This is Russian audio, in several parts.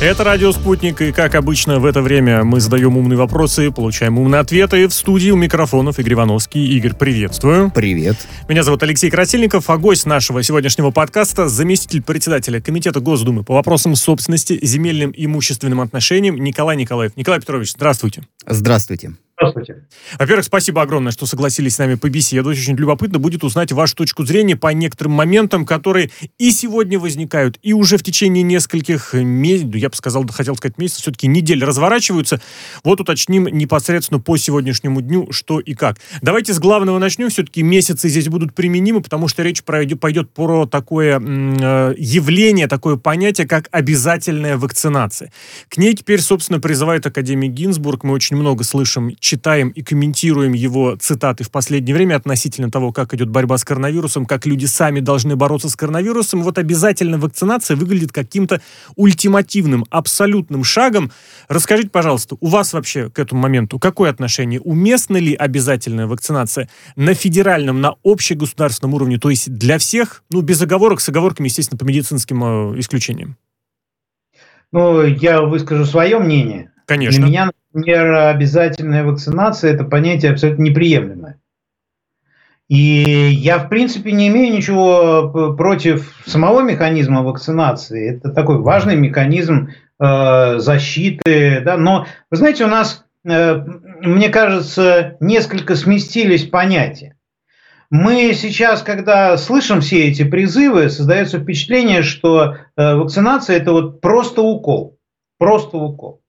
Это «Радио Спутник», и, как обычно, в это время мы задаем умные вопросы, получаем умные ответы. В студии у микрофонов Игорь Ивановский. Игорь, приветствую. Привет. Меня зовут Алексей Красильников, а гость нашего сегодняшнего подкаста – заместитель председателя Комитета Госдумы по вопросам собственности, земельным и имущественным отношениям Николай Николаев. Николай Петрович, здравствуйте. Здравствуйте. Здравствуйте. Во-первых, спасибо огромное, что согласились с нами побеседовать. Очень любопытно будет узнать вашу точку зрения по некоторым моментам, которые и сегодня возникают, и уже в течение нескольких месяцев, я бы сказал, хотел сказать месяцев, все-таки недель разворачиваются. Вот уточним непосредственно по сегодняшнему дню, что и как. Давайте с главного начнем. Все-таки месяцы здесь будут применимы, потому что речь пройдет, пойдет про такое э, явление, такое понятие, как обязательная вакцинация. К ней теперь, собственно, призывает Академия Гинзбург. Мы очень много слышим читаем и комментируем его цитаты в последнее время относительно того, как идет борьба с коронавирусом, как люди сами должны бороться с коронавирусом, вот обязательно вакцинация выглядит каким-то ультимативным, абсолютным шагом. Расскажите, пожалуйста, у вас вообще к этому моменту какое отношение? Уместна ли обязательная вакцинация на федеральном, на общегосударственном уровне, то есть для всех, ну, без оговорок, с оговорками, естественно, по медицинским э, исключениям? Ну, я выскажу свое мнение. Конечно. Для меня, например, обязательная вакцинация – это понятие абсолютно неприемлемое. И я, в принципе, не имею ничего против самого механизма вакцинации. Это такой важный механизм э, защиты. Да? Но, вы знаете, у нас, э, мне кажется, несколько сместились понятия. Мы сейчас, когда слышим все эти призывы, создается впечатление, что э, вакцинация – это вот просто укол. Просто укол.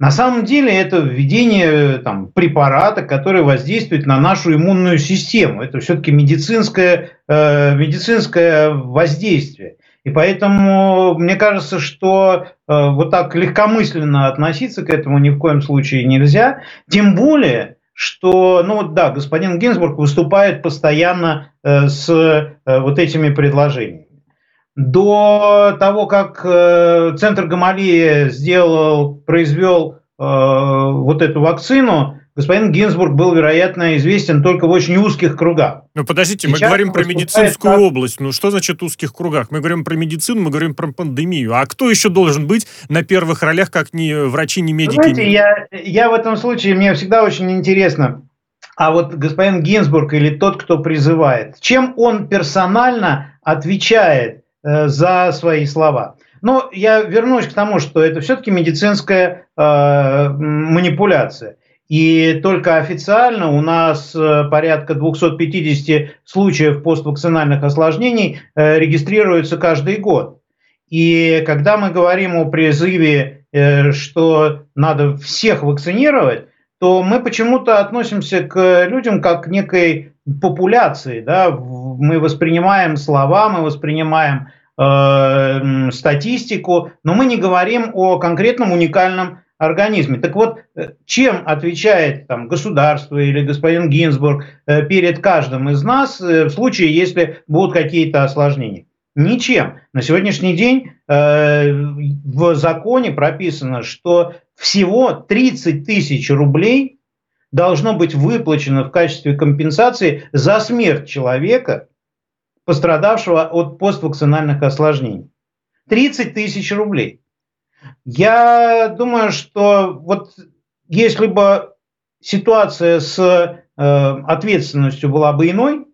На самом деле это введение там, препарата, который воздействует на нашу иммунную систему. Это все-таки медицинское, э, медицинское воздействие. И поэтому мне кажется, что э, вот так легкомысленно относиться к этому ни в коем случае нельзя. Тем более, что, ну вот да, господин Гинзбург выступает постоянно э, с э, вот этими предложениями. До того, как э, Центр Гамалии сделал, произвел э, вот эту вакцину, господин Гинзбург был, вероятно, известен только в очень узких кругах. Ну, подождите, Сейчас мы говорим про медицинскую как... область. Ну, что значит узких кругах? Мы говорим про медицину, мы говорим про пандемию. А кто еще должен быть на первых ролях, как ни врачи, ни медики? Знаете, я, я в этом случае, мне всегда очень интересно, а вот господин Гинзбург или тот, кто призывает, чем он персонально отвечает за свои слова. Но я вернусь к тому, что это все-таки медицинская э, манипуляция. И только официально у нас э, порядка 250 случаев поствакцинальных осложнений э, регистрируются каждый год. И когда мы говорим о призыве, э, что надо всех вакцинировать, то мы почему-то относимся к людям как к некой популяции. Да? Мы воспринимаем слова, мы воспринимаем э, статистику, но мы не говорим о конкретном уникальном организме. Так вот, э, чем отвечает там, государство или господин Гинзбург э, перед каждым из нас э, в случае, если будут какие-то осложнения? Ничем. На сегодняшний день э, в законе прописано, что всего 30 тысяч рублей должно быть выплачено в качестве компенсации за смерть человека, пострадавшего от поствакцинальных осложнений. 30 тысяч рублей. Я думаю, что вот если бы ситуация с э, ответственностью была бы иной,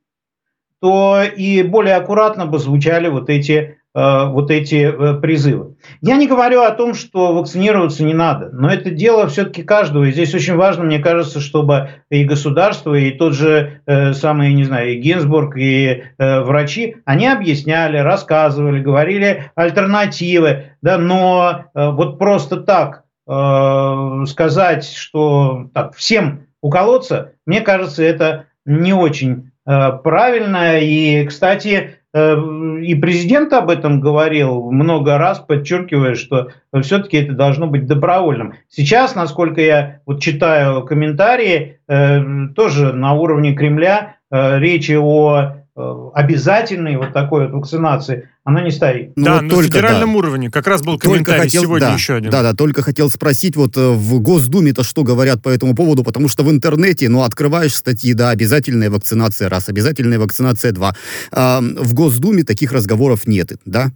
то и более аккуратно бы звучали вот эти вот эти э, призывы. Я не говорю о том, что вакцинироваться не надо, но это дело все-таки каждого. И здесь очень важно, мне кажется, чтобы и государство, и тот же э, самый, не знаю, и Гинзбург, и э, врачи, они объясняли, рассказывали, говорили альтернативы, да, но э, вот просто так э, сказать, что так, всем уколоться, мне кажется, это не очень э, правильно. И, кстати, Э, и президент об этом говорил много раз, подчеркивая, что все-таки это должно быть добровольным. Сейчас, насколько я вот читаю комментарии, э, тоже на уровне Кремля э, речи о обязательной вот такой вот вакцинации она не стоит. Ну, да, вот на только, федеральном да. уровне. Как раз был комментарий хотел, сегодня да, еще один. Да, да, только хотел спросить, вот э, в Госдуме-то что говорят по этому поводу, потому что в интернете, ну, открываешь статьи, да, обязательная вакцинация раз, обязательная вакцинация два. А, в Госдуме таких разговоров нет, да?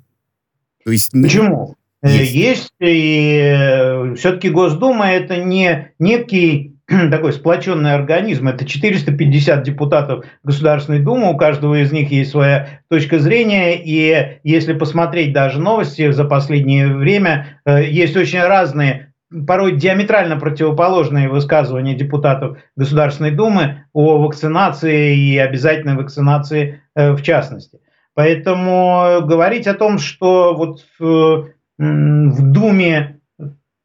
То есть... Почему? Есть, есть и все-таки Госдума это не некий такой сплоченный организм. Это 450 депутатов Государственной Думы, у каждого из них есть своя точка зрения, и если посмотреть даже новости за последнее время, э, есть очень разные порой диаметрально противоположные высказывания депутатов Государственной Думы о вакцинации и обязательной вакцинации э, в частности. Поэтому говорить о том, что вот в, в Думе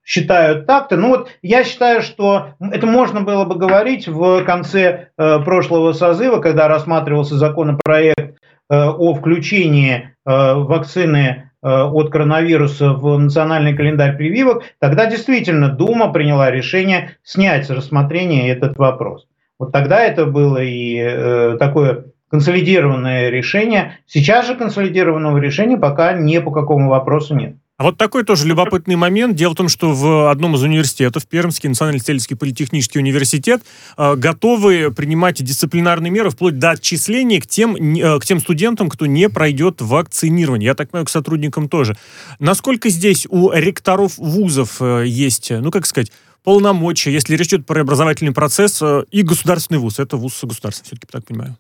считают так-то. Ну вот я считаю, что это можно было бы говорить в конце э, прошлого созыва, когда рассматривался законопроект э, о включении э, вакцины от коронавируса в национальный календарь прививок. Тогда действительно Дума приняла решение снять с рассмотрения этот вопрос. Вот тогда это было и такое консолидированное решение. Сейчас же консолидированного решения пока ни по какому вопросу нет. А вот такой тоже любопытный момент. Дело в том, что в одном из университетов, Пермский национальный исследовательский политехнический университет, э, готовы принимать дисциплинарные меры вплоть до отчисления к тем, э, к тем студентам, кто не пройдет вакцинирование. Я так понимаю, к сотрудникам тоже. Насколько здесь у ректоров вузов э, есть, ну, как сказать, полномочия, если речь идет про образовательный процесс и государственный вуз? Это вуз государственный, все-таки так понимаю.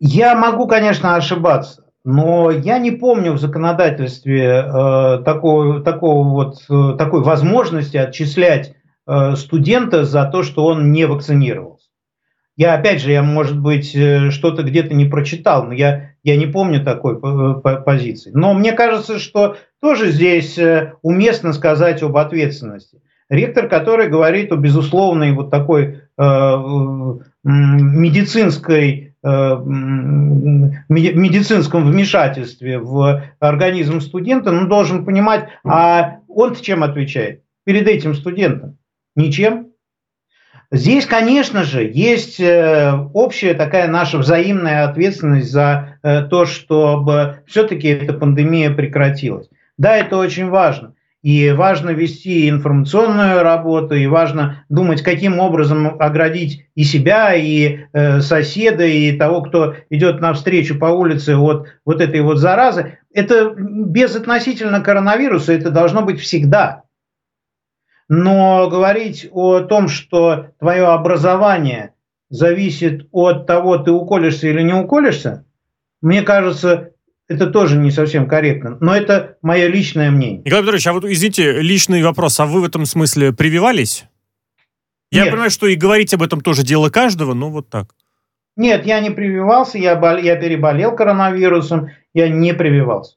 Я могу, конечно, ошибаться. Но я не помню в законодательстве э, такого, такого вот, э, такой возможности отчислять э, студента за то, что он не вакцинировался. Я, опять же, я, может быть, э, что-то где-то не прочитал, но я, я не помню такой э, позиции. Но мне кажется, что тоже здесь уместно сказать об ответственности. Ректор, который говорит о безусловной вот такой э, медицинской Э, медицинском вмешательстве в организм студента, ну, должен понимать, а он чем отвечает перед этим студентом? Ничем. Здесь, конечно же, есть э, общая такая наша взаимная ответственность за э, то, чтобы все-таки эта пандемия прекратилась. Да, это очень важно. И важно вести информационную работу, и важно думать, каким образом оградить и себя, и э, соседа, и того, кто идет навстречу по улице от вот этой вот заразы. Это безотносительно коронавируса, это должно быть всегда. Но говорить о том, что твое образование зависит от того, ты уколешься или не уколешься, мне кажется, это тоже не совсем корректно. Но это мое личное мнение. Николай Петрович, а вот, извините, личный вопрос. А вы в этом смысле прививались? Я Нет. понимаю, что и говорить об этом тоже дело каждого, но вот так. Нет, я не прививался, я, бол... я переболел коронавирусом, я не прививался.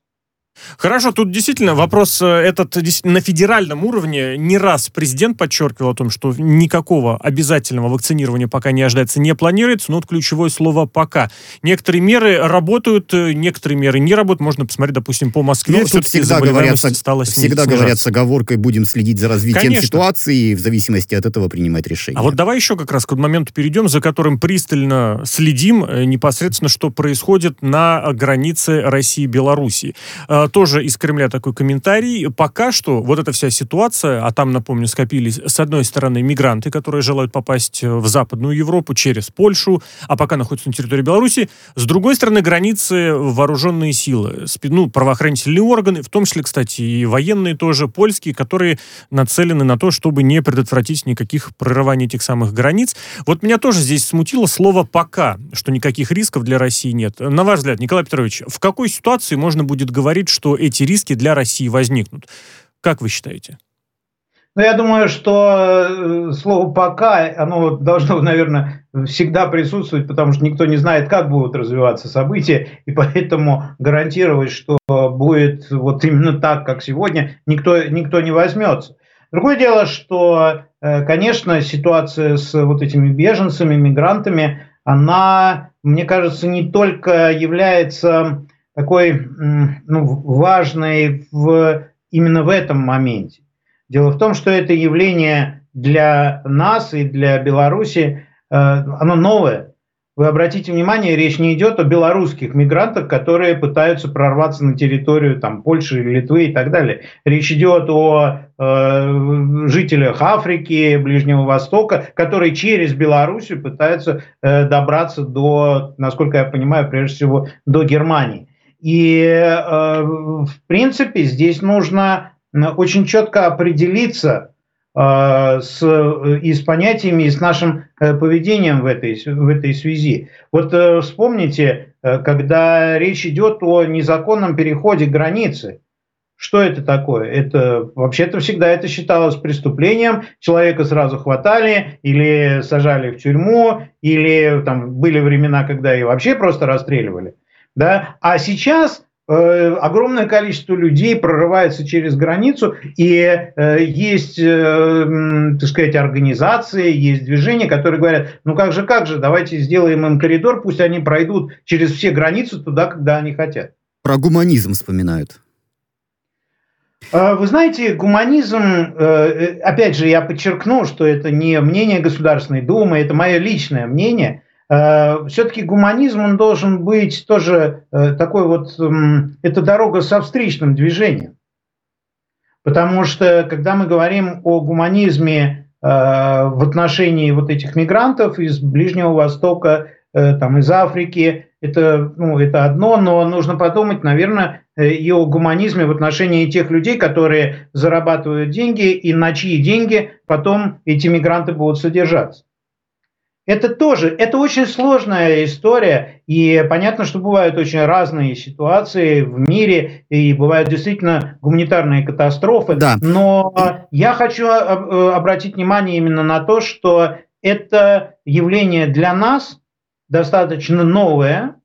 Хорошо, тут действительно вопрос э, этот на федеральном уровне. Не раз президент подчеркивал о том, что никакого обязательного вакцинирования пока не ожидается, не планируется, но вот ключевое слово «пока». Некоторые меры работают, э, некоторые меры не работают. Можно посмотреть, допустим, по Москве. Ну, тут всегда говорят, стала всегда говорят с оговоркой, будем следить за развитием Конечно. ситуации и в зависимости от этого принимать решения. А вот давай еще как раз к моменту перейдем, за которым пристально следим э, непосредственно, что происходит на границе России и Белоруссии тоже из Кремля такой комментарий. Пока что вот эта вся ситуация, а там, напомню, скопились с одной стороны мигранты, которые желают попасть в Западную Европу через Польшу, а пока находятся на территории Беларуси. С другой стороны границы вооруженные силы, ну, правоохранительные органы, в том числе, кстати, и военные тоже, польские, которые нацелены на то, чтобы не предотвратить никаких прорываний этих самых границ. Вот меня тоже здесь смутило слово «пока», что никаких рисков для России нет. На ваш взгляд, Николай Петрович, в какой ситуации можно будет говорить, что эти риски для России возникнут. Как вы считаете? Ну, я думаю, что э, слово «пока», оно должно, наверное, всегда присутствовать, потому что никто не знает, как будут развиваться события, и поэтому гарантировать, что будет вот именно так, как сегодня, никто, никто не возьмется. Другое дело, что, э, конечно, ситуация с вот этими беженцами, мигрантами, она, мне кажется, не только является такой ну, важной в, именно в этом моменте. Дело в том, что это явление для нас и для Беларуси, э, оно новое. Вы обратите внимание, речь не идет о белорусских мигрантах, которые пытаются прорваться на территорию там, Польши, Литвы и так далее. Речь идет о э, жителях Африки, Ближнего Востока, которые через Белоруссию пытаются э, добраться до, насколько я понимаю, прежде всего до Германии. И, э, в принципе, здесь нужно очень четко определиться э, с, и с понятиями, и с нашим поведением в этой, в этой связи. Вот вспомните, когда речь идет о незаконном переходе границы – что это такое? Это вообще-то всегда это считалось преступлением. Человека сразу хватали или сажали в тюрьму, или там были времена, когда и вообще просто расстреливали. Да? А сейчас э, огромное количество людей прорывается через границу, и э, есть, э, так сказать, организации, есть движения, которые говорят, ну как же, как же, давайте сделаем им коридор, пусть они пройдут через все границы туда, когда они хотят. Про гуманизм вспоминают. Вы знаете, гуманизм, опять же, я подчеркну, что это не мнение Государственной Думы, это мое личное мнение. А, Все-таки гуманизм, он должен быть тоже э, такой вот, это дорога со встречным движением. Потому что, когда мы говорим о гуманизме в отношении вот этих мигрантов из Ближнего Востока, там, из Африки, это, ну, это одно, но нужно подумать, наверное, Э, и о гуманизме в отношении тех людей, которые зарабатывают деньги и на чьи деньги потом эти мигранты будут содержаться. Это тоже, это очень сложная история, и понятно, что бывают очень разные ситуации в мире, и бывают действительно гуманитарные катастрофы, да. но я хочу э, обратить внимание именно на то, что это явление для нас достаточно новое,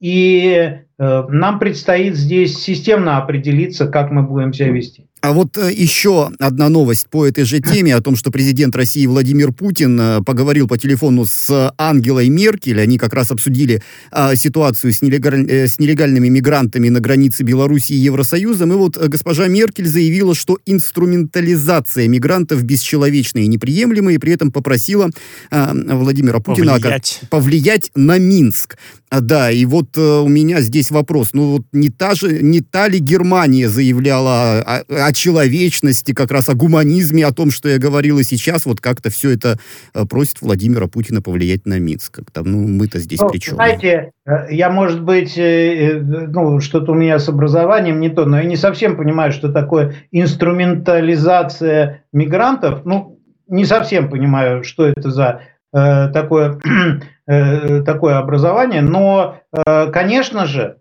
и Э, нам предстоит здесь системно определиться, как мы будем себя вести. А вот э, еще одна новость по этой же теме о том, что президент России Владимир Путин э, поговорил по телефону с Ангелой Меркель. Они как раз обсудили э, ситуацию с, нелегаль... э, с нелегальными мигрантами на границе Беларуси и Евросоюзом. И вот э, госпожа Меркель заявила, что инструментализация мигрантов бесчеловечна и неприемлема, и при этом попросила э, Владимира Путина повлиять, повлиять на Минск. А, да, и вот э, у меня здесь вопрос. Ну вот не та же, не та ли Германия заявляла о, о человечности, как раз о гуманизме, о том, что я говорил и сейчас, вот как-то все это э, просит Владимира Путина повлиять на Минск. Как-то, ну, мы-то здесь ну, при чем? Знаете, э, я, может быть, э, ну, что-то у меня с образованием не то, но я не совсем понимаю, что такое инструментализация мигрантов. Ну, не совсем понимаю, что это за э, такое, э, такое образование, но, э, конечно же,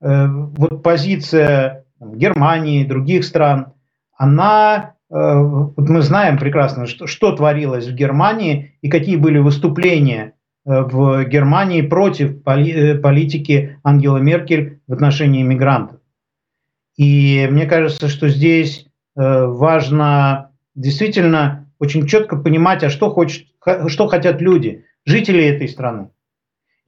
э, вот позиция Германии, других стран, она, э, вот мы знаем прекрасно, что, что творилось в Германии и какие были выступления э, в Германии против поли, э, политики Ангела Меркель в отношении мигрантов. И мне кажется, что здесь важно действительно очень четко понимать, а что, хочет, что хотят люди, жители этой страны.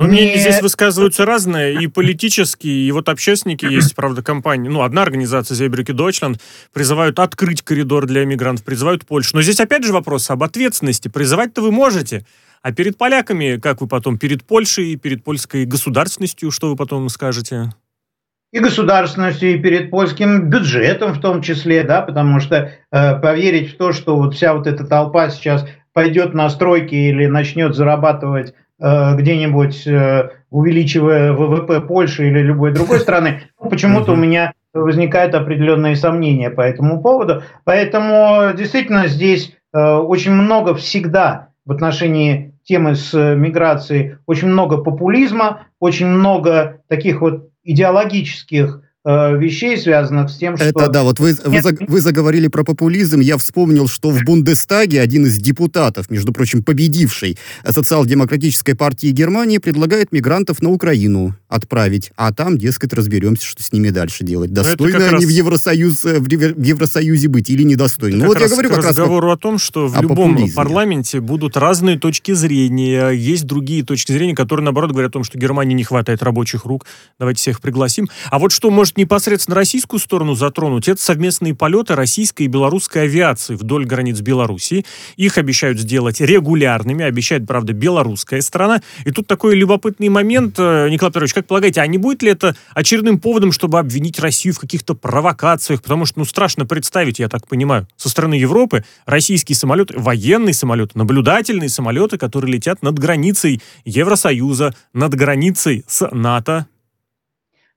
Ну, не... здесь высказываются разные, и политические, и вот общественники есть, правда, компании. Ну, одна организация, Зебрики Дойчланд, призывают открыть коридор для мигрантов, призывают Польшу. Но здесь опять же вопрос об ответственности. Призывать-то вы можете, а перед поляками, как вы потом, перед Польшей, перед польской государственностью, что вы потом скажете? и государственностью, и перед польским бюджетом в том числе, да, потому что э, поверить в то, что вот вся вот эта толпа сейчас пойдет на стройки или начнет зарабатывать Э, где-нибудь э, увеличивая ВВП Польши или любой другой страны, почему-то у меня возникают определенные сомнения по этому поводу. Поэтому действительно здесь э, очень много всегда в отношении темы с миграцией, очень много популизма, очень много таких вот идеологических вещей, связанных с тем, что... Это да, вот вы, вы, вы заговорили про популизм, я вспомнил, что в Бундестаге один из депутатов, между прочим, победивший социал-демократической партии Германии, предлагает мигрантов на Украину отправить, а там, дескать, разберемся, что с ними дальше делать. Ну, достойны они раз... в, Евросоюз, э, в Евросоюзе быть или недостойны. Ну, вот я говорю как разговору раз о том, что в любом популизме. парламенте будут разные точки зрения, есть другие точки зрения, которые, наоборот, говорят о том, что Германии не хватает рабочих рук, давайте всех пригласим. А вот что может может непосредственно российскую сторону затронуть, это совместные полеты российской и белорусской авиации вдоль границ Беларуси. Их обещают сделать регулярными, обещает, правда, белорусская страна. И тут такой любопытный момент, э, Николай Петрович, как полагаете, а не будет ли это очередным поводом, чтобы обвинить Россию в каких-то провокациях? Потому что, ну, страшно представить, я так понимаю, со стороны Европы российские самолеты, военные самолеты, наблюдательные самолеты, которые летят над границей Евросоюза, над границей с НАТО,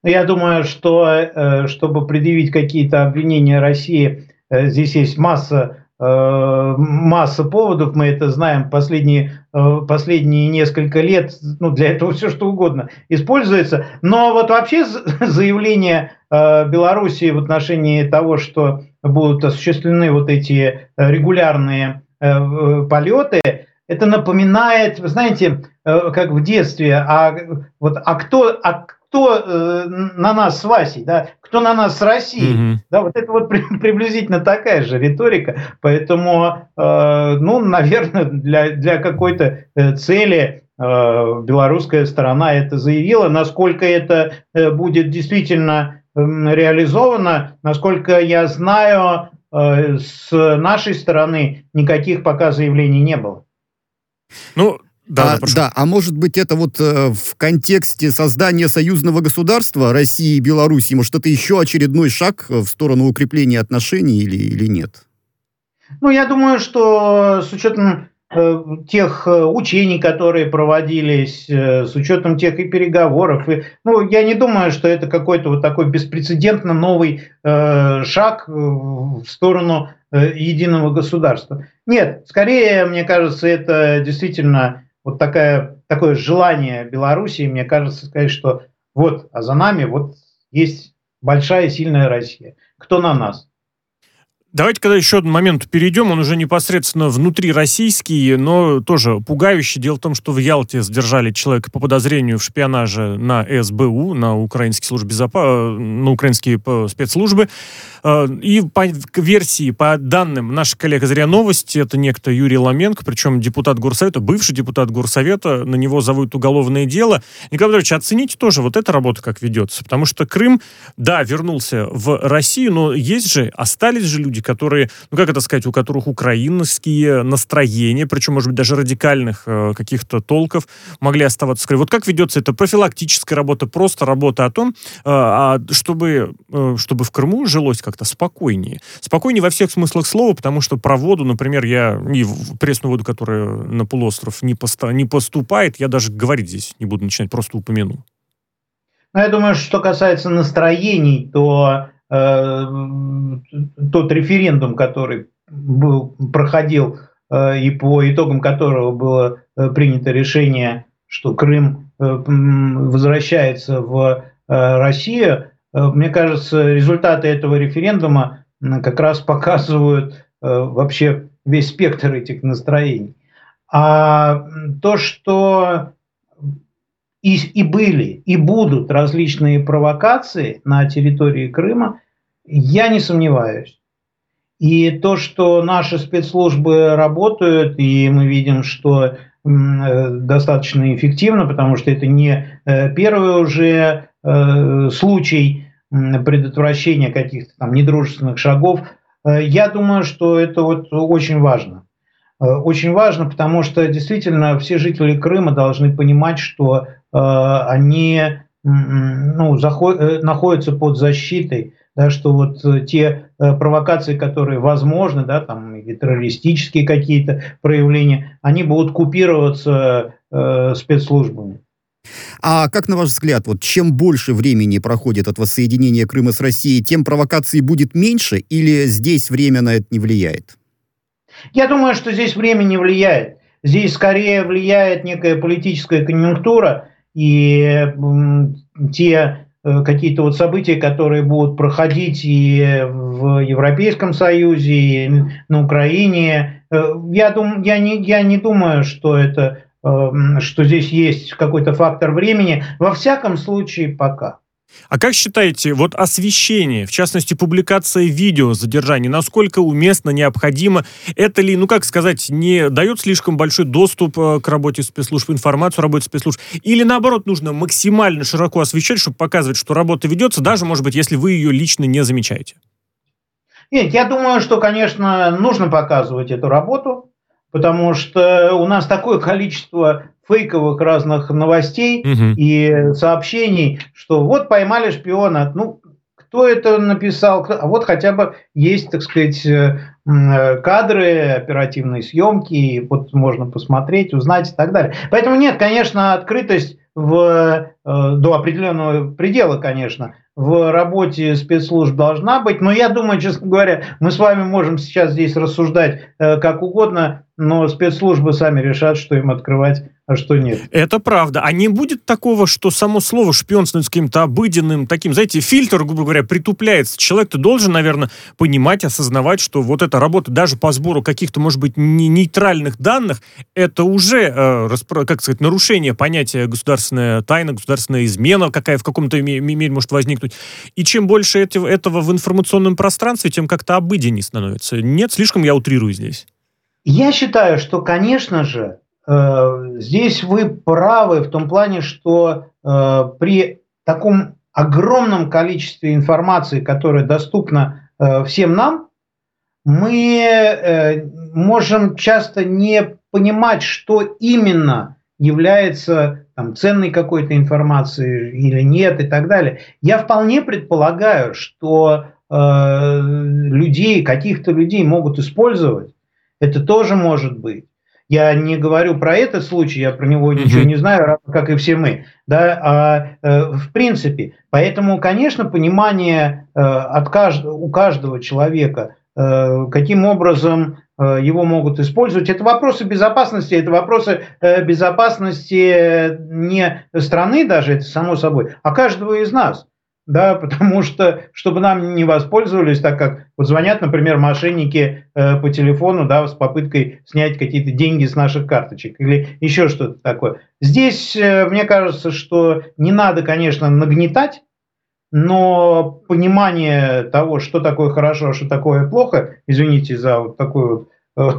Я думаю, что чтобы предъявить какие-то обвинения России, здесь есть масса Э, масса поводов, мы это знаем, последние, э, последние несколько лет, ну, для этого все что угодно используется. Но вот вообще заявление э, Белоруссии в отношении того, что будут осуществлены вот эти регулярные полеты, это напоминает, вы знаете, как в детстве, а, вот, а кто, а кто э, на нас с Васей, да, кто на нас с Россией. Mm-hmm. Да, вот это вот при, приблизительно такая же риторика. Поэтому, э, ну, наверное, для, для какой-то э, цели э, белорусская сторона это заявила. Насколько это э, будет действительно э, реализовано, насколько я знаю, э, с нашей стороны никаких пока заявлений не было. Ну, да, а, да, да, а может быть это вот э, в контексте создания союзного государства России и Беларуси, может это еще очередной шаг в сторону укрепления отношений или, или нет? Ну, я думаю, что с учетом э, тех э, учений, которые проводились, э, с учетом тех и переговоров, и, ну, я не думаю, что это какой-то вот такой беспрецедентно новый э, шаг в сторону э, единого государства. Нет, скорее, мне кажется, это действительно вот такая, такое желание Белоруссии, мне кажется, сказать, что вот, а за нами вот есть большая сильная Россия. Кто на нас? Давайте, когда еще один момент перейдем, он уже непосредственно внутри российский, но тоже пугающий. Дело в том, что в Ялте задержали человека по подозрению в шпионаже на СБУ, на украинские службы на украинские спецслужбы. Э, и по версии, по данным наших коллег из РИА Новости, это некто Юрий Ломенко, причем депутат Горсовета, бывший депутат Горсовета, на него зовут уголовное дело. Николай Петрович, оцените тоже вот эта работа, как ведется, потому что Крым, да, вернулся в Россию, но есть же, остались же люди, люди, которые, ну как это сказать, у которых украинские настроения, причем, может быть, даже радикальных э, каких-то толков могли оставаться скрыты. Вот как ведется эта профилактическая работа, просто работа о том, э, а, чтобы, э, чтобы в Крыму жилось как-то спокойнее. Спокойнее во всех смыслах слова, потому что про воду, например, я и пресную воду, которая на полуостров не, поста, не поступает, я даже говорить здесь не буду начинать, просто упомяну. Ну, я думаю, что касается настроений, то тот референдум, который был, проходил э, и по итогам которого было э, принято решение, что Крым возвращается в Россию, мне кажется, результаты этого референдума как раз показывают вообще весь спектр этих настроений. А то, что и, и были, и будут различные провокации на территории Крыма, я не сомневаюсь. И то, что наши спецслужбы работают, и мы видим, что э, достаточно эффективно, потому что это не э, первый уже э, случай предотвращения каких-то там недружественных шагов. Я думаю, что это вот очень важно. Очень важно, потому что действительно все жители Крыма должны понимать, что они ну, заход, э, находятся под защитой, да, что вот э, те провокации, которые возможны, да, там или террористические какие-то проявления, они будут купироваться э, спецслужбами. А как, на ваш взгляд, вот чем больше времени проходит от воссоединения Крыма с Россией, тем провокаций будет меньше или здесь время на это не влияет? Я думаю, что здесь время не влияет. Здесь скорее влияет некая политическая конъюнктура, и те э, какие-то вот события, которые будут проходить и в Европейском Союзе, и на Украине. Э, я, дум, я, не, я не думаю, что, это, э, что здесь есть какой-то фактор времени. Во всяком случае, пока. А как считаете, вот освещение, в частности, публикация видео задержания, насколько уместно, необходимо? Это ли, ну как сказать, не дает слишком большой доступ э, к работе спецслужб, информацию о работе спецслужб? Или наоборот, нужно максимально широко освещать, чтобы показывать, что работа ведется, даже, может быть, если вы ее лично не замечаете? Нет, я думаю, что, конечно, нужно показывать эту работу, потому что у нас такое количество фейковых разных новостей угу. и сообщений, что вот поймали шпиона. Ну, кто это написал? А вот хотя бы есть, так сказать, э, кадры оперативной съемки, вот можно посмотреть, узнать и так далее. Поэтому нет, конечно, открытость в до определенного предела, конечно, в работе спецслужб должна быть. Но я думаю, честно говоря, мы с вами можем сейчас здесь рассуждать как угодно, но спецслужбы сами решат, что им открывать а что нет. Это правда. А не будет такого, что само слово шпионство с каким-то обыденным таким, знаете, фильтр, грубо говоря, притупляется. Человек-то должен, наверное, понимать, осознавать, что вот эта работа даже по сбору каких-то, может быть, не нейтральных данных, это уже, э, как сказать, нарушение понятия государственная тайна, государственная измена, какая в каком-то мере может возникнуть. И чем больше этого, этого в информационном пространстве, тем как-то обыденнее становится. Нет, слишком я утрирую здесь. Я считаю, что, конечно же, Э, здесь вы правы в том плане, что э, при таком огромном количестве информации, которая доступна э, всем нам, мы можем часто не понимать, что именно является там, ценной какой-то информацией или нет и так далее. Я вполне предполагаю, что э, людей, каких-то людей могут использовать. Это тоже может быть. Я не говорю про этот случай, я про него ничего не знаю, как и все мы. Да, а э, в принципе, поэтому, конечно, понимание э, от каждого, у каждого человека, э, каким образом его могут использовать, это вопросы безопасности, это вопросы э, безопасности не страны даже, это само собой, а каждого из нас да, потому что, чтобы нам не воспользовались, так как вот звонят, например, мошенники э, по телефону, да, с попыткой снять какие-то деньги с наших карточек или еще что-то такое. Здесь, э, мне кажется, что не надо, конечно, нагнетать, но понимание того, что такое хорошо, а что такое плохо, извините за вот такой вот Э,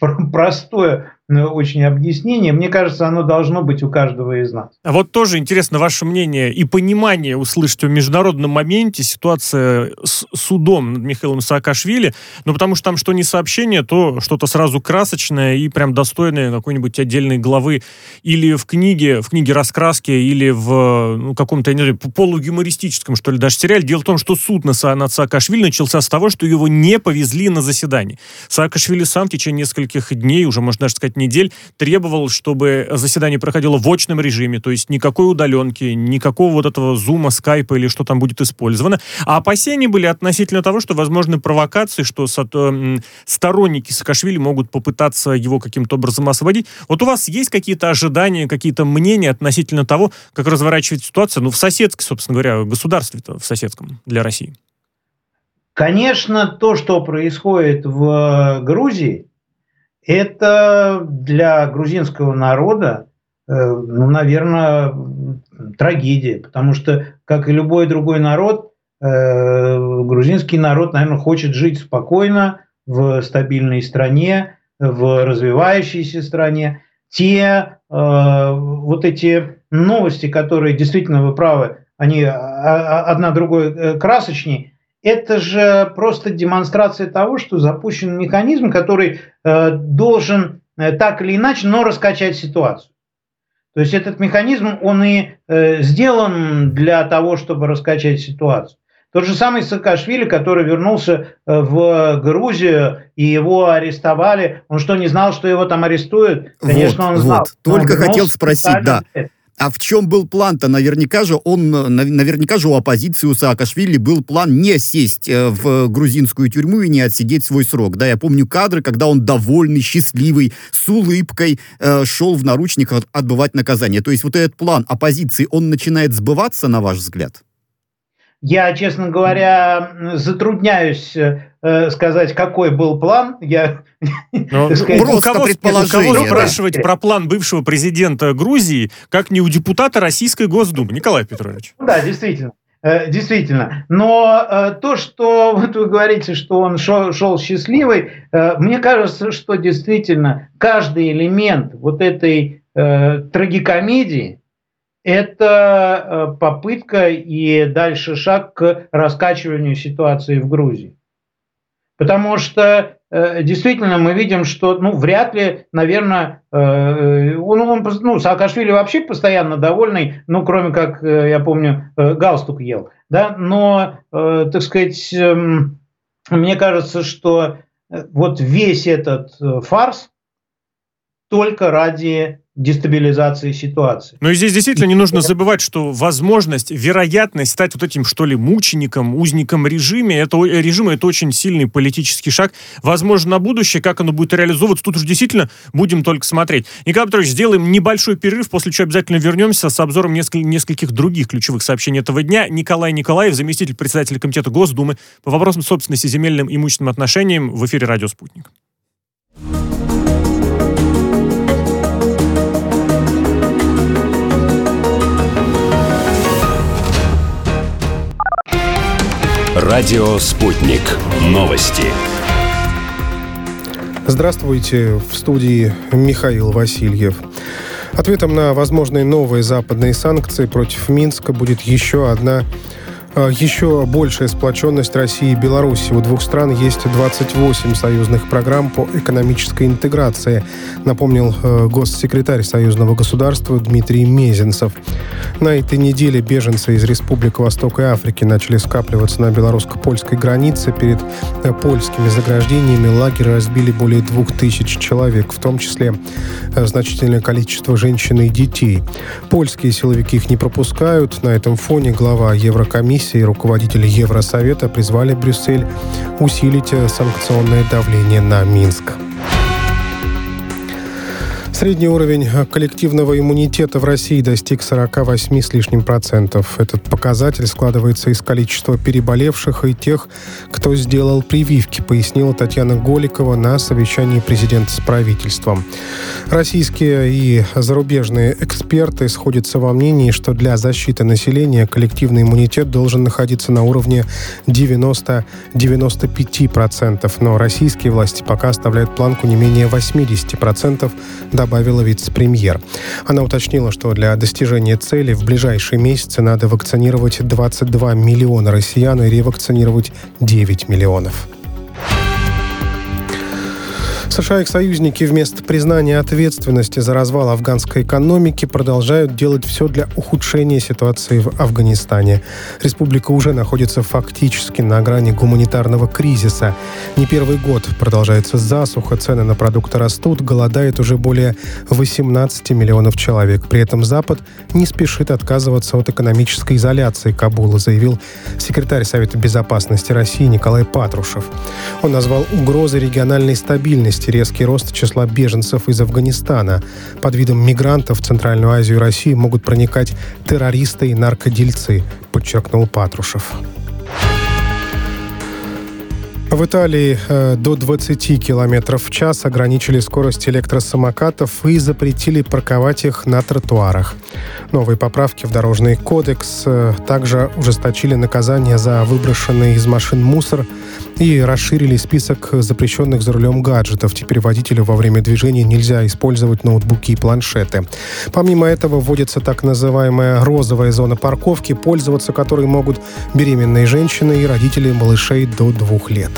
простое очень объяснение. Мне кажется, оно должно быть у каждого из нас. А вот тоже интересно ваше мнение и понимание услышать в международном моменте ситуация с судом над Михаилом Саакашвили, ну потому что там что не сообщение, то что-то сразу красочное и прям достойное какой-нибудь отдельной главы или в книге, в книге раскраски, или в ну, каком-то, не знаю, полугумористическом, что ли, даже сериале. Дело в том, что суд над Саакашвили начался с того, что его не повезли на заседание. Саакашвили сам в течение нескольких дней, уже можно даже сказать недель, требовал, чтобы заседание проходило в очном режиме, то есть никакой удаленки, никакого вот этого зума, скайпа или что там будет использовано. А опасения были относительно того, что возможны провокации, что сторонники Саакашвили могут попытаться его каким-то образом освободить. Вот у вас есть какие-то ожидания, какие-то мнения относительно того, как разворачивается ситуация, ну, в соседской, собственно говоря, государстве-то, в соседском для России? Конечно, то, что происходит в Грузии, это для грузинского народа, э, ну, наверное, трагедия, потому что, как и любой другой народ, э, грузинский народ, наверное, хочет жить спокойно в стабильной стране, в развивающейся стране. Те э, вот эти новости, которые действительно вы правы, они одна другой красочнее, это же просто демонстрация того, что запущен механизм, который э, должен э, так или иначе, но раскачать ситуацию. То есть этот механизм, он и э, сделан для того, чтобы раскачать ситуацию. Тот же самый Саакашвили, который вернулся э, в Грузию, и его арестовали. Он что, не знал, что его там арестуют? Конечно, вот, он знал. Вот. Только он хотел спросить, да. А в чем был план-то? Наверняка же он, наверняка же у оппозиции, у Саакашвили был план не сесть э, в грузинскую тюрьму и не отсидеть свой срок. Да, я помню кадры, когда он довольный, счастливый, с улыбкой э, шел в наручниках отбывать наказание. То есть вот этот план оппозиции, он начинает сбываться, на ваш взгляд? Я, честно говоря, затрудняюсь э, сказать, какой был план. Я, ну, сказать, просто кого, предположение. Кого спрашивать да. про план бывшего президента Грузии, как не у депутата Российской Госдумы, Николай Петрович? Да, действительно. Э, действительно. Но э, то, что вот вы говорите, что он шел, шел счастливый, мне кажется, что действительно каждый элемент вот этой э, трагикомедии, это попытка и дальше шаг к раскачиванию ситуации в Грузии. Потому что э, действительно мы видим, что ну, вряд ли, наверное, э, он, он, ну, Саакашвили вообще постоянно довольный, ну, кроме как, я помню, галстук ел. Да? Но, так сказать, эм, мне кажется, что вот весь этот фарс только ради дестабилизации ситуации. Но и здесь действительно не нужно забывать, что возможность, вероятность стать вот этим, что ли, мучеником, узником режиме, это, режима, это очень сильный политический шаг. Возможно, на будущее, как оно будет реализовываться, тут уж действительно будем только смотреть. Николай Петрович, сделаем небольшой перерыв, после чего обязательно вернемся с обзором нескольких, нескольких других ключевых сообщений этого дня. Николай Николаев, заместитель председателя Комитета Госдумы по вопросам собственности земельным и имущественным отношениям в эфире «Радио Спутник». Радио «Спутник». Новости. Здравствуйте. В студии Михаил Васильев. Ответом на возможные новые западные санкции против Минска будет еще одна еще большая сплоченность России и Беларуси. У двух стран есть 28 союзных программ по экономической интеграции, напомнил э, госсекретарь союзного государства Дмитрий Мезенцев. На этой неделе беженцы из Республик Восток и Африки начали скапливаться на белорусско-польской границе. Перед э, польскими заграждениями лагерь разбили более двух тысяч человек, в том числе э, значительное количество женщин и детей. Польские силовики их не пропускают. На этом фоне глава Еврокомиссии комиссии руководители Евросовета призвали Брюссель усилить санкционное давление на Минск. Средний уровень коллективного иммунитета в России достиг 48 с лишним процентов. Этот показатель складывается из количества переболевших и тех, кто сделал прививки, пояснила Татьяна Голикова на совещании президента с правительством. Российские и зарубежные эксперты сходятся во мнении, что для защиты населения коллективный иммунитет должен находиться на уровне 90-95%, но российские власти пока оставляют планку не менее 80%, дабы добавила вице-премьер. Она уточнила, что для достижения цели в ближайшие месяцы надо вакцинировать 22 миллиона россиян и ревакцинировать 9 миллионов. США и их союзники вместо признания ответственности за развал афганской экономики продолжают делать все для ухудшения ситуации в Афганистане. Республика уже находится фактически на грани гуманитарного кризиса. Не первый год продолжается засуха, цены на продукты растут, голодает уже более 18 миллионов человек. При этом Запад не спешит отказываться от экономической изоляции Кабула, заявил секретарь Совета безопасности России Николай Патрушев. Он назвал угрозы региональной стабильности резкий рост числа беженцев из Афганистана. Под видом мигрантов в Центральную Азию и Россию могут проникать террористы и наркодельцы, подчеркнул Патрушев. В Италии э, до 20 км в час ограничили скорость электросамокатов и запретили парковать их на тротуарах. Новые поправки в Дорожный кодекс э, также ужесточили наказание за выброшенный из машин мусор и расширили список запрещенных за рулем гаджетов. Теперь водителю во время движения нельзя использовать ноутбуки и планшеты. Помимо этого вводится так называемая розовая зона парковки, пользоваться которой могут беременные женщины и родители малышей до двух лет.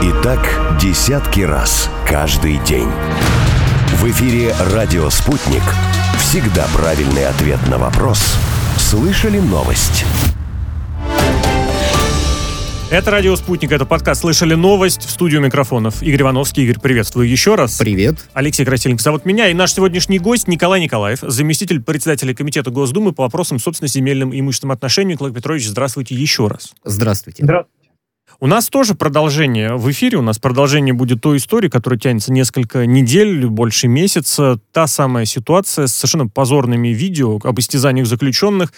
И так десятки раз каждый день. В эфире «Радио Спутник». Всегда правильный ответ на вопрос. Слышали новость? Это «Радио Спутник», это подкаст «Слышали новость» в студию микрофонов. Игорь Ивановский. Игорь, приветствую еще раз. Привет. Алексей Красильников зовут меня. И наш сегодняшний гость Николай Николаев, заместитель председателя Комитета Госдумы по вопросам собственности, земельным и имущественным отношениям. Николай Петрович, здравствуйте еще раз. Здравствуйте. Здравствуйте. У нас тоже продолжение в эфире. У нас продолжение будет той истории, которая тянется несколько недель, больше месяца. Та самая ситуация с совершенно позорными видео об истязаниях заключенных.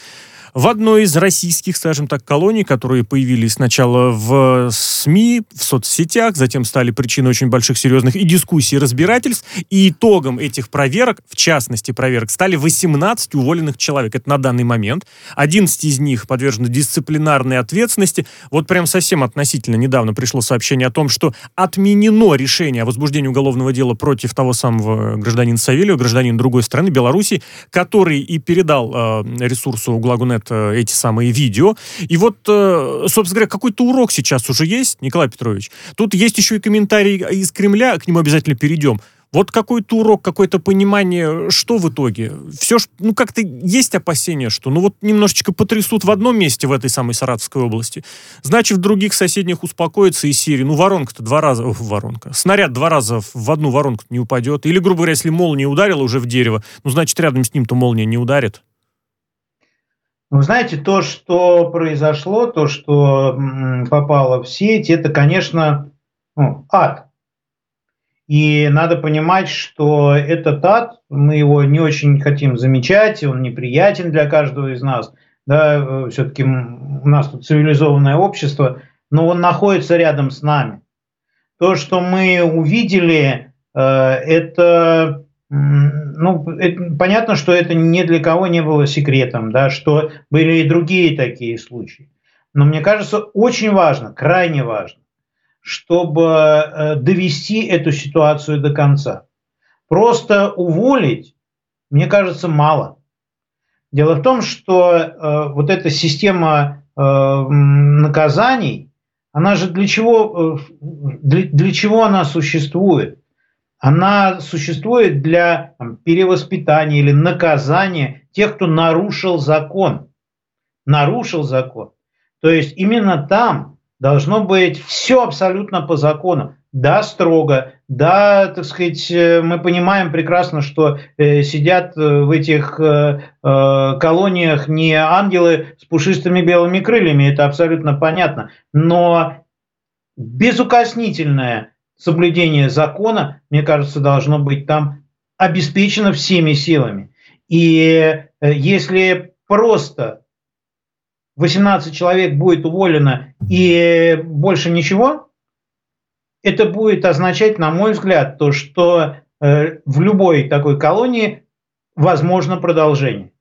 В одной из российских, скажем так, колоний, которые появились сначала в СМИ, в соцсетях, затем стали причиной очень больших серьезных и дискуссий, и разбирательств. И итогом этих проверок, в частности проверок, стали 18 уволенных человек. Это на данный момент. 11 из них подвержены дисциплинарной ответственности. Вот прям совсем относительно недавно пришло сообщение о том, что отменено решение о возбуждении уголовного дела против того самого гражданина Савельева, гражданина другой страны, Беларуси, который и передал э, ресурсу Глагунет э, эти самые видео. И вот, э, собственно говоря, какой-то урок сейчас уже есть, Николай Петрович. Тут есть еще и комментарий из Кремля, к нему обязательно перейдем. Вот какой-то урок, какое-то понимание, что в итоге? Все ж, ну, как-то есть опасения, что, ну, вот немножечко потрясут в одном месте в этой самой Саратовской области, значит, в других соседних успокоится и Сирии. Ну, воронка-то два раза, о, воронка, снаряд два раза в одну воронку не упадет. Или, грубо говоря, если молния ударила уже в дерево, ну, значит, рядом с ним-то молния не ударит. Вы знаете, то, что произошло, то, что попало в сеть, это, конечно, ну, ад. И надо понимать, что этот ад, мы его не очень хотим замечать, он неприятен для каждого из нас. Да, все-таки у нас тут цивилизованное общество, но он находится рядом с нами. То, что мы увидели, э, это, ну, это, понятно, что это ни для кого не было секретом, да, что были и другие такие случаи. Но мне кажется, очень важно, крайне важно, чтобы э, довести эту ситуацию до конца. Просто уволить, мне кажется, мало. Дело в том, что э, вот эта система э, наказаний, она же для чего, э, для, для чего она существует? Она существует для перевоспитания или наказания тех, кто нарушил закон. Нарушил закон. То есть именно там должно быть все абсолютно по закону. Да, строго, да, так сказать, э, мы понимаем прекрасно, что э, сидят э, в этих э, э, колониях не ангелы с пушистыми белыми крыльями, это абсолютно понятно. Но безукоснительное соблюдение закона, мне кажется, должно быть там обеспечено всеми силами. И э, если просто 18 человек будет уволено и больше ничего, это будет означать, на мой взгляд, то, что э, в любой такой колонии возможно продолжение.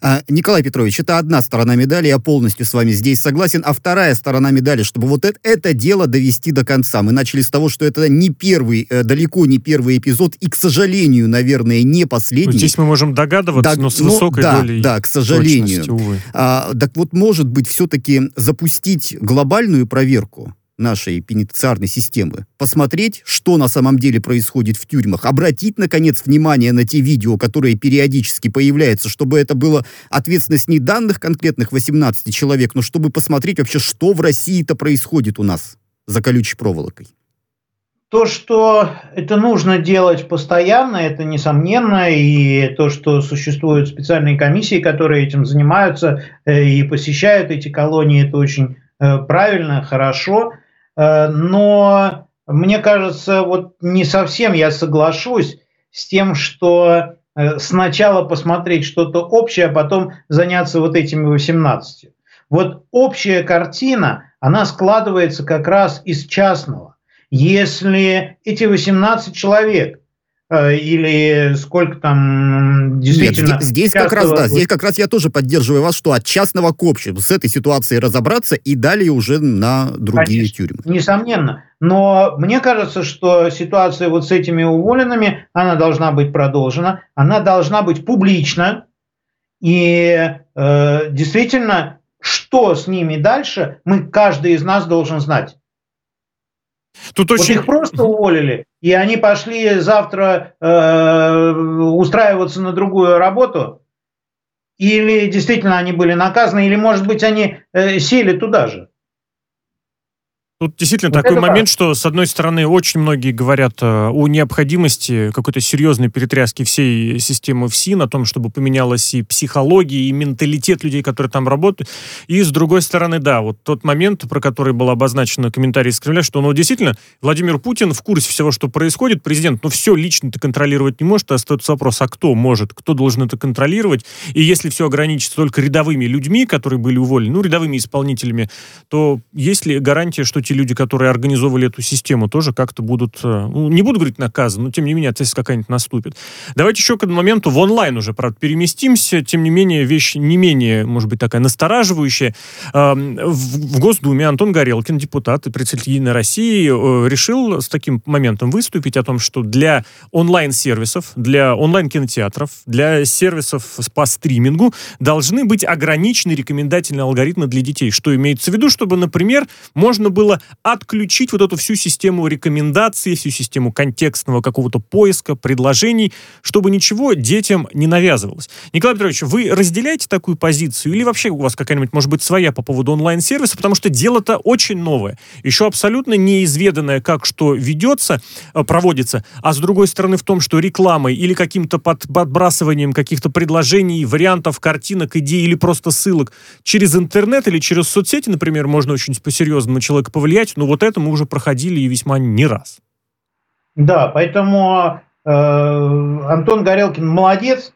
А, Николай Петрович, это одна сторона медали, я полностью с вами здесь согласен. А вторая сторона медали, чтобы вот это, это дело довести до конца. Мы начали с того, что это не первый, э, далеко не первый эпизод, и, к сожалению, наверное, не последний. Ну, здесь мы можем догадываться, да, но с ну, высокой да, долей Да, к сожалению. увы. А, так вот, может быть, все-таки запустить глобальную проверку нашей пенитенциарной системы, посмотреть, что на самом деле происходит в тюрьмах, обратить, наконец, внимание на те видео, которые периодически появляются, чтобы это было ответственность не данных конкретных 18 человек, но чтобы посмотреть вообще, что в России-то происходит у нас за колючей проволокой. То, что это нужно делать постоянно, это несомненно, и то, что существуют специальные комиссии, которые этим занимаются э, и посещают эти колонии, это очень э, правильно, хорошо. Э, но мне кажется, вот не совсем я соглашусь с тем, что э, сначала посмотреть что-то общее, а потом заняться вот этими 18. Вот общая картина, она складывается как раз из частного. Если эти 18 человек или сколько там действительно... Нет, здесь, здесь как раз, да, здесь как раз я тоже поддерживаю вас, что от частного к общему с этой ситуацией разобраться и далее уже на другие Конечно, тюрьмы. Несомненно. Но мне кажется, что ситуация вот с этими уволенными, она должна быть продолжена, она должна быть публична, и э, действительно, что с ними дальше, мы каждый из нас должен знать. Тут вот очень... их просто уволили, и они пошли завтра э, устраиваться на другую работу, или действительно они были наказаны, или, может быть, они э, сели туда же. Тут действительно вот такой момент, так. что, с одной стороны, очень многие говорят э, о необходимости какой-то серьезной перетряски всей системы ФСИН, о том, чтобы поменялась и психология, и менталитет людей, которые там работают. И, с другой стороны, да, вот тот момент, про который был обозначен комментарий из Кремля, что, ну, действительно, Владимир Путин в курсе всего, что происходит, президент, ну, все лично-то контролировать не может, остается вопрос, а кто может, кто должен это контролировать? И если все ограничится только рядовыми людьми, которые были уволены, ну, рядовыми исполнителями, то есть ли гарантия, что те люди, которые организовывали эту систему, тоже как-то будут, э, ну, не буду говорить наказаны, но тем не менее ответственность какая-нибудь наступит. Давайте еще к этому моменту в онлайн уже, правда, переместимся. Тем не менее, вещь не менее, может быть, такая настораживающая. Эм, в Госдуме Антон Горелкин, депутат и представитель Единой России, э, решил с таким моментом выступить о том, что для онлайн-сервисов, для онлайн-кинотеатров, для сервисов по стримингу должны быть ограничены рекомендательные алгоритмы для детей. Что имеется в виду, чтобы, например, можно было отключить вот эту всю систему рекомендаций, всю систему контекстного какого-то поиска, предложений, чтобы ничего детям не навязывалось. Николай Петрович, вы разделяете такую позицию или вообще у вас какая-нибудь, может быть, своя по поводу онлайн-сервиса, потому что дело-то очень новое, еще абсолютно неизведанное, как что ведется, э, проводится, а с другой стороны в том, что рекламой или каким-то под, подбрасыванием каких-то предложений, вариантов, картинок, идей или просто ссылок через интернет или через соцсети, например, можно очень по-серьезному человека повлиять, но вот это мы уже проходили и весьма не раз. Да, поэтому э, Антон Горелкин молодец,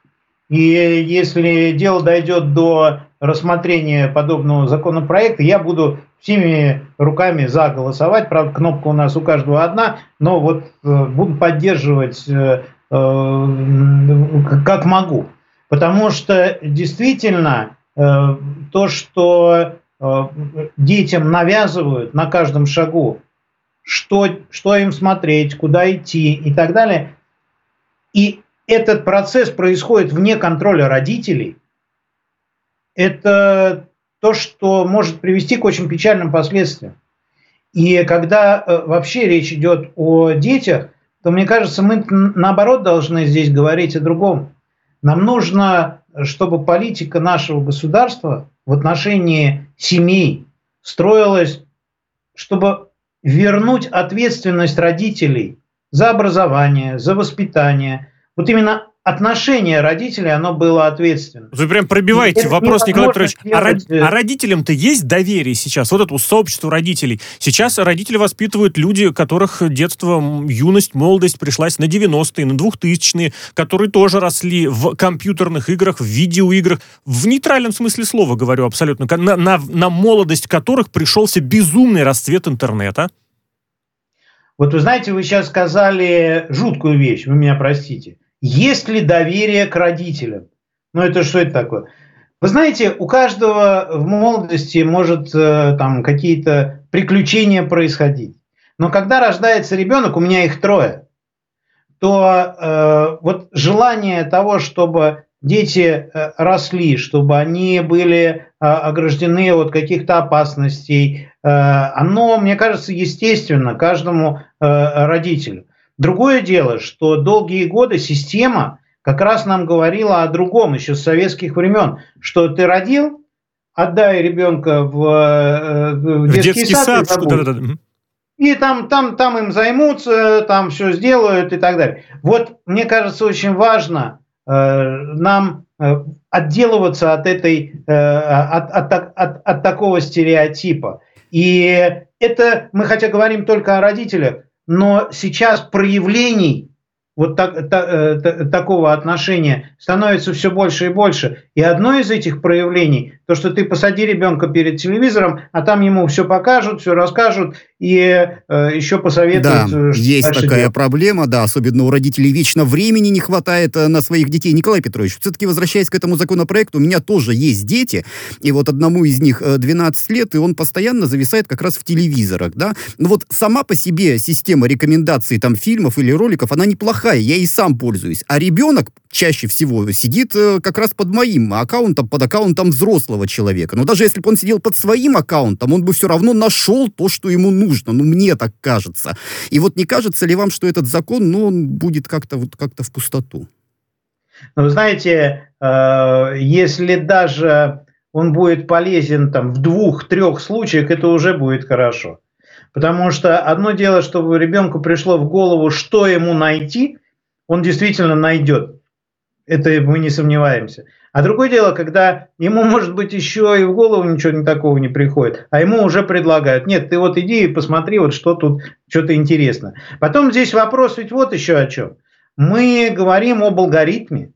и если дело дойдет до рассмотрения подобного законопроекта, я буду всеми руками за голосовать. Правда, кнопка у нас у каждого одна, но вот э, буду поддерживать э, э, как могу. Потому что действительно э, то, что детям навязывают на каждом шагу, что, что им смотреть, куда идти и так далее. И этот процесс происходит вне контроля родителей. Это то, что может привести к очень печальным последствиям. И когда э, вообще речь идет о детях, то мне кажется, мы наоборот должны здесь говорить о другом. Нам нужно, чтобы политика нашего государства в отношении семей строилась, чтобы вернуть ответственность родителей за образование, за воспитание. Вот именно отношение родителей, оно было ответственно. Вы прям пробиваете это вопрос, Николай Петрович. А, род... а родителям-то есть доверие сейчас? Вот это сообщество родителей. Сейчас родители воспитывают люди, которых детство, юность, молодость пришлась на 90-е, на 2000-е, которые тоже росли в компьютерных играх, в видеоиграх. В нейтральном смысле слова говорю абсолютно. На, на, на молодость которых пришелся безумный расцвет интернета. Вот вы знаете, вы сейчас сказали жуткую вещь, вы меня простите – есть ли доверие к родителям? Ну, это что это такое? Вы знаете, у каждого в молодости может э, там какие-то приключения происходить. Но когда рождается ребенок, у меня их трое, то э, вот желание того, чтобы дети э, росли, чтобы они были э, ограждены от каких-то опасностей, э, оно, мне кажется, естественно каждому э, родителю. Другое дело, что долгие годы система как раз нам говорила о другом, еще с советских времен, что ты родил, отдай ребенка в, э, в детский, детский сад, сад да, да, да. и там, там, там им займутся, там все сделают и так далее. Вот мне кажется очень важно э, нам э, отделываться от этой, э, от, от, от, от такого стереотипа. И это мы хотя говорим только о родителях, но сейчас проявлений вот так, та, э, та, такого отношения становится все больше и больше. И одно из этих проявлений, то, что ты посади ребенка перед телевизором, а там ему все покажут, все расскажут и э, еще посоветуют. Да, есть такая делать. проблема, да, особенно у родителей вечно времени не хватает э, на своих детей. Николай Петрович, все-таки возвращаясь к этому законопроекту, у меня тоже есть дети, и вот одному из них 12 э, лет, и он постоянно зависает как раз в телевизорах, да. Но вот сама по себе система рекомендаций там фильмов или роликов, она неплохая плохая, я и сам пользуюсь. А ребенок чаще всего сидит э, как раз под моим аккаунтом, под аккаунтом взрослого человека. Но даже если бы он сидел под своим аккаунтом, он бы все равно нашел то, что ему нужно. Ну, мне так кажется. И вот не кажется ли вам, что этот закон, ну, он будет как-то вот как-то в пустоту? Ну, знаете, э, если даже он будет полезен там в двух-трех случаях, это уже будет хорошо. Потому что одно дело, чтобы ребенку пришло в голову, что ему найти, он действительно найдет. Это мы не сомневаемся. А другое дело, когда ему, может быть, еще и в голову ничего не такого не приходит, а ему уже предлагают, нет, ты вот иди и посмотри, вот что тут, что-то интересно. Потом здесь вопрос ведь вот еще о чем. Мы говорим об алгоритме,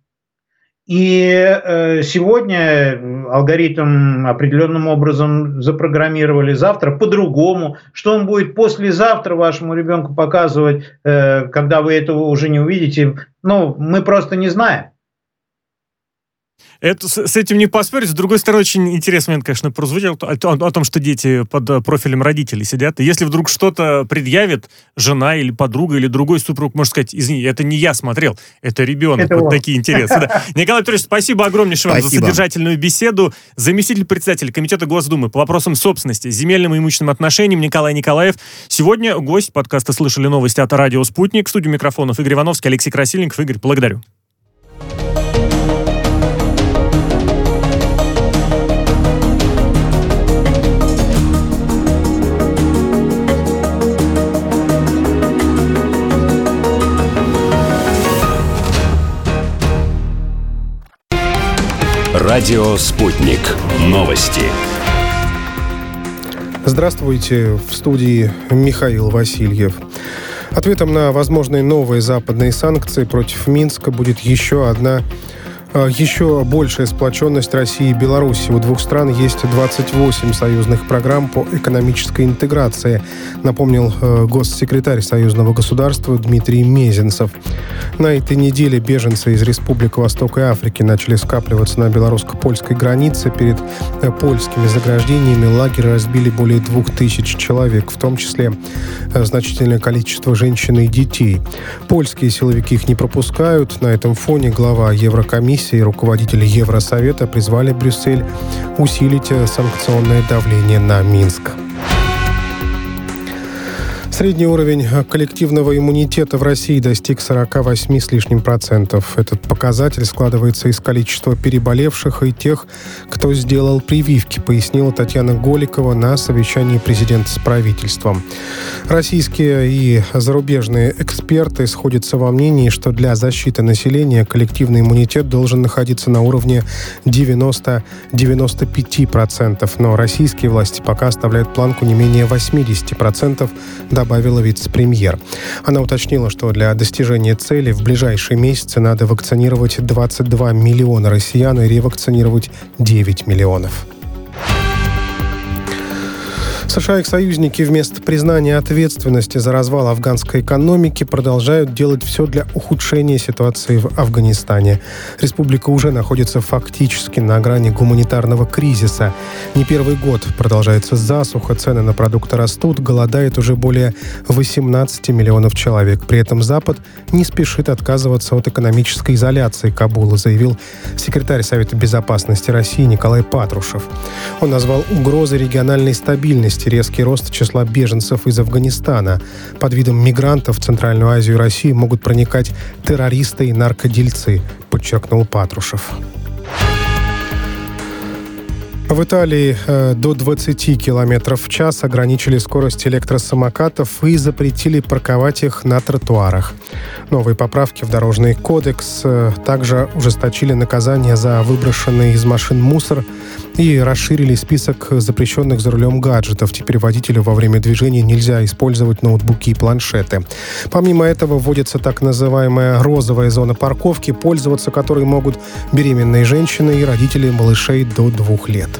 и э, сегодня алгоритм определенным образом запрограммировали, завтра по-другому. Что он будет послезавтра вашему ребенку показывать, э, когда вы этого уже не увидите, ну, мы просто не знаем. Это, с, с этим не поспорить. С другой стороны, очень интересный момент, конечно, прозвучал о, о, о том, что дети под э, профилем родителей сидят. И если вдруг что-то предъявит жена или подруга или другой супруг, может сказать, извини, это не я смотрел, это ребенок. Это вот он. такие интересы. Николай Петрович, спасибо огромнейшее вам за содержательную беседу. Заместитель председателя Комитета Госдумы по вопросам собственности, земельным и имущественным отношениям Николай Николаев. Сегодня гость подкаста «Слышали новости» от радио «Спутник». В студию микрофонов Игорь Ивановский, Алексей Красильников. Игорь, благодарю. Радио «Спутник». Новости. Здравствуйте. В студии Михаил Васильев. Ответом на возможные новые западные санкции против Минска будет еще одна еще большая сплоченность России и Беларуси. У двух стран есть 28 союзных программ по экономической интеграции, напомнил э, госсекретарь союзного государства Дмитрий Мезенцев. На этой неделе беженцы из Республик Востока Африки начали скапливаться на белорусско-польской границе. Перед э, польскими заграждениями лагерь разбили более двух тысяч человек, в том числе э, значительное количество женщин и детей. Польские силовики их не пропускают. На этом фоне глава Еврокомиссии комиссии руководители Евросовета призвали Брюссель усилить санкционное давление на Минск. Средний уровень коллективного иммунитета в России достиг 48 с лишним процентов. Этот показатель складывается из количества переболевших и тех, кто сделал прививки, пояснила Татьяна Голикова на совещании президента с правительством. Российские и зарубежные эксперты сходятся во мнении, что для защиты населения коллективный иммунитет должен находиться на уровне 90-95%, но российские власти пока оставляют планку не менее 80%, дабы добавила вице-премьер. Она уточнила, что для достижения цели в ближайшие месяцы надо вакцинировать 22 миллиона россиян и ревакцинировать 9 миллионов. США и их союзники вместо признания ответственности за развал афганской экономики продолжают делать все для ухудшения ситуации в Афганистане. Республика уже находится фактически на грани гуманитарного кризиса. Не первый год продолжается засуха, цены на продукты растут, голодает уже более 18 миллионов человек. При этом Запад не спешит отказываться от экономической изоляции Кабула, заявил секретарь Совета безопасности России Николай Патрушев. Он назвал угрозы региональной стабильности есть резкий рост числа беженцев из Афганистана. Под видом мигрантов в Центральную Азию и Россию могут проникать террористы и наркодельцы, подчеркнул Патрушев. В Италии э, до 20 км в час ограничили скорость электросамокатов и запретили парковать их на тротуарах. Новые поправки в дорожный кодекс э, также ужесточили наказание за выброшенный из машин мусор и расширили список запрещенных за рулем гаджетов. Теперь водителю во время движения нельзя использовать ноутбуки и планшеты. Помимо этого вводится так называемая розовая зона парковки, пользоваться которой могут беременные женщины и родители малышей до двух лет.